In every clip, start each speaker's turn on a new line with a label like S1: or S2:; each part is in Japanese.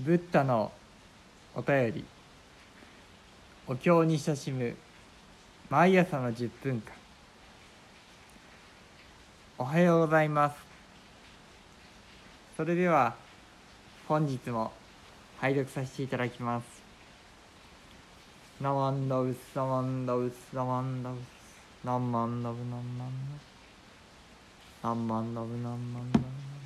S1: ブッダのお便り。お経に親しむ毎朝の10分間。おはようございます。それでは本日も拝読させていただきます。ナマンダウスナマンダウスナマンダウスナンマンダブナマンダブナマンダブナマンダブ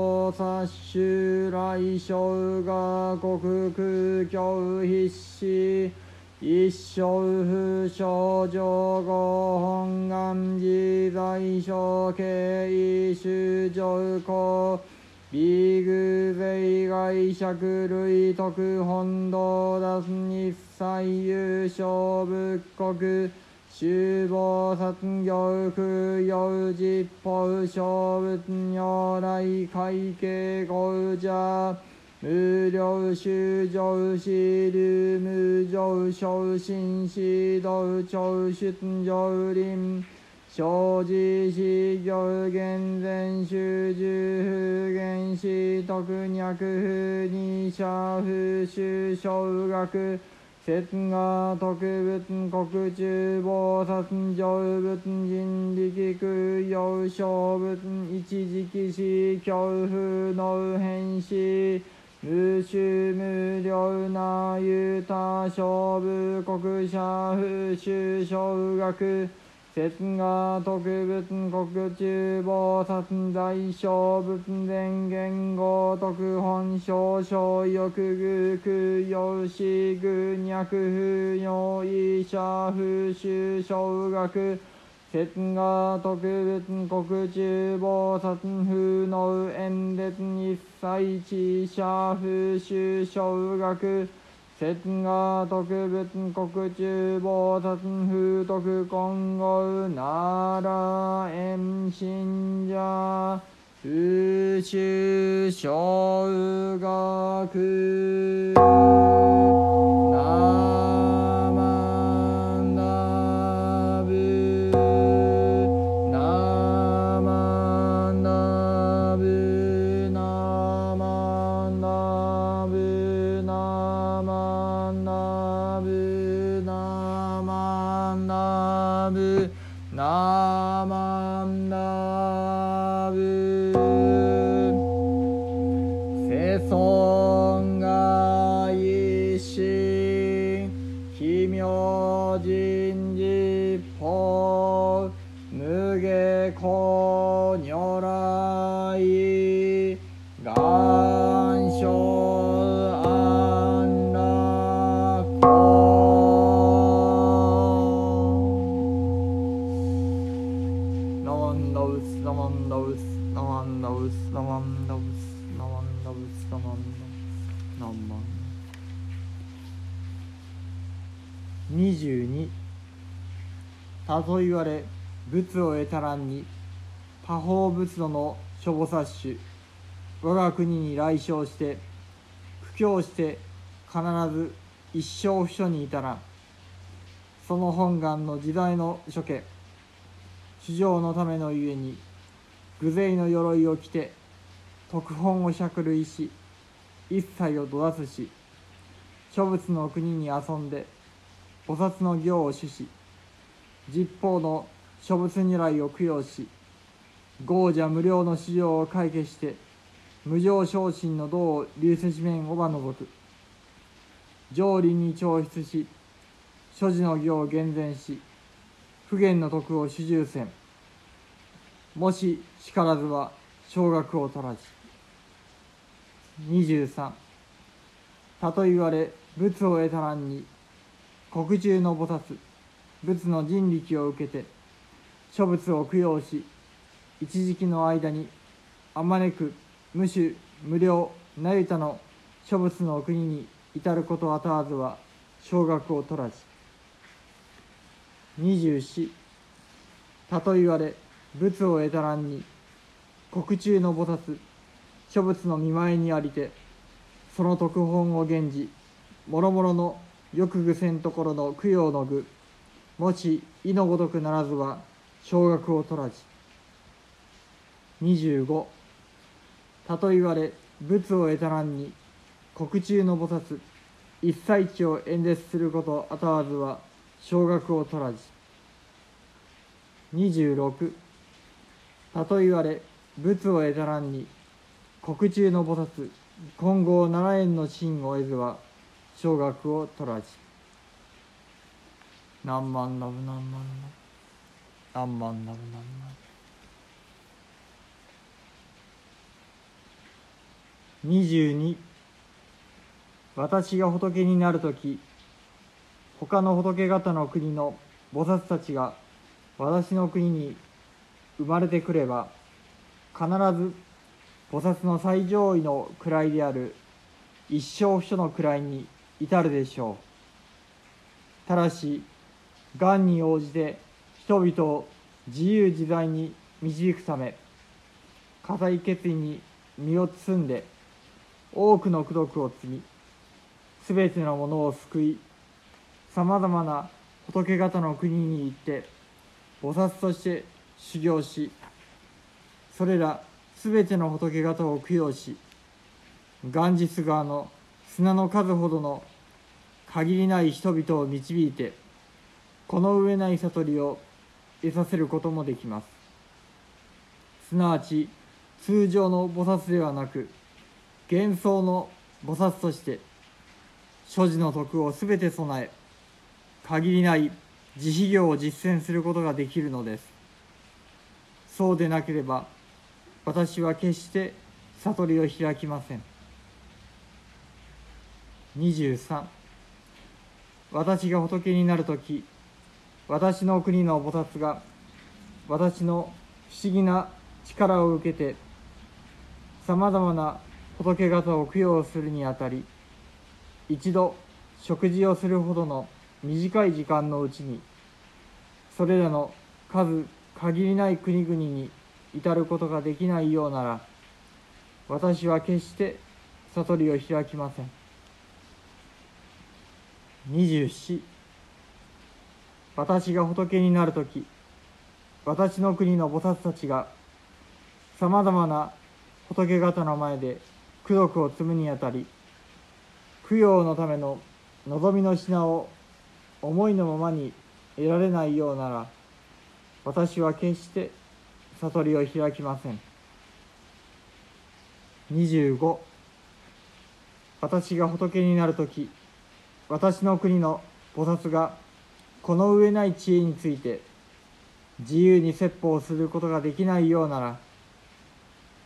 S1: 消防殺種来生が国空教必死一生不症状後本願自在所経主上公ビーグ税外釈類特本道出す日祭優勝仏国。修法殺業空用実法小仏如来会計合者無料修上支流無上昇進指導長出上林生じ死行厳前修十不原始特脈不二者不修小学節が特仏国中菩薩上仏人力空用小仏一時期死恐怖の変死無臭無料なゆた勝部国者不修小学節が特仏国中菩薩大小仏前言語特本少々欲具空用死具脈不要医者不修小学。節が特別国中菩薩風の演列一切地者風修小学。節が特別国中菩薩風徳今後なら遠信者宇宙小学ンダウスナマンダウスナマンダウスナマンダウスナマンダウスナマンダウスナマン22たと言われ仏を得たらんに他方仏度の諸菩薩種我が国に来生して布教して必ず一生不所に至らその本願の時代の処刑主情のためのゆえに偶然の鎧を着て特本を釈類し一切をど脱し諸仏の国に遊んで菩薩の行を主し実法の諸仏如来を供養し豪者無料の市場を解決して無常昇進の道を流石面をば除く。上輪に調出し所持の行を厳然し不言の徳を主従せん。もししからずは小学を取らじ23たと言われ仏を得たらんに国中の菩薩仏の人力を受けて諸仏を供養し一時期の間にあまねく無種無料なゆたの諸仏の国に至ることあたわずは小学を取らじ24たと言われ仏を得たらんに国中の菩薩諸仏の見舞いにありてその特本を源氏もろもろのよくぐせんところの供養の具もし意のごとくならずは少額を取らじ25たと言われ仏を得たらんに国中の菩薩一切地を演説することあたわずは少額を取らじ26たと言われ仏を得たらんに国中の菩薩金剛七円の真を得ずは少額を取らじ何万ラブ何万ラブ何万ラブ何万22私が仏になる時他の仏方の国の菩薩たちが私の国に生まれてくれば必ず菩薩の最上位の位である一生不所の位に至るでしょう。ただし癌に応じて人々を自由自在に導くため固い決意に身を包んで多くの功徳を積みすべてのものを救いさまざまな仏方の国に行って菩薩として修行しそれらすべての仏方を供養しガンジス川の砂の数ほどの限りない人々を導いてこの上ない悟りを得させることもできます。すなわち通常の菩薩ではなく幻想の菩薩として所持の徳をすべて備え限りない慈悲業を実践することができるのです。そうでなければ私は決して悟りを開きません。23私が仏になる時私の国の菩薩が私の不思議な力を受けてさまざまな仏方を供養するにあたり一度食事をするほどの短い時間のうちにそれらの数限りない国々に至ることができないようなら私は決して悟りを開きません。24私が仏になる時私の国の菩薩たちがさまざまな仏方の前で功徳を積むにあたり供養のための望みの品を思いのままに得られないようなら私は決して悟りを開きません。25私が仏になる時私の国の菩薩がこの上ない知恵について自由に説法することができないようなら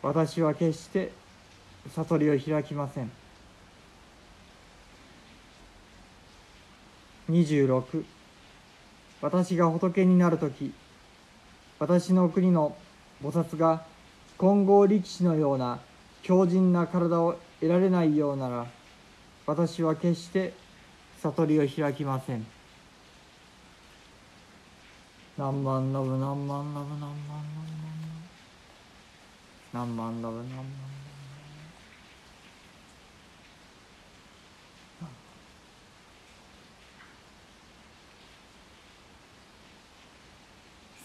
S1: 私は決して悟りを開きません。26私が仏になる時私の国の菩薩が金剛力士のような強靭な体を得られないようなら私は決して悟りを開きません。何万ラブ何万ラブ何万ラブ何万ラブ何万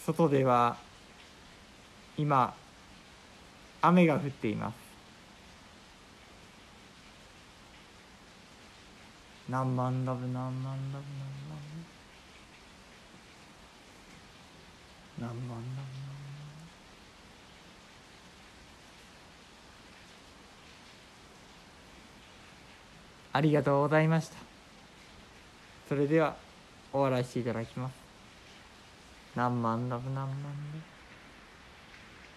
S1: 外では今雨が降っています。何万ラブ何万ラブ何万ラブ何万何万ありがとうございましたそれでは終わらせていただきます何万ラブ何万ラブ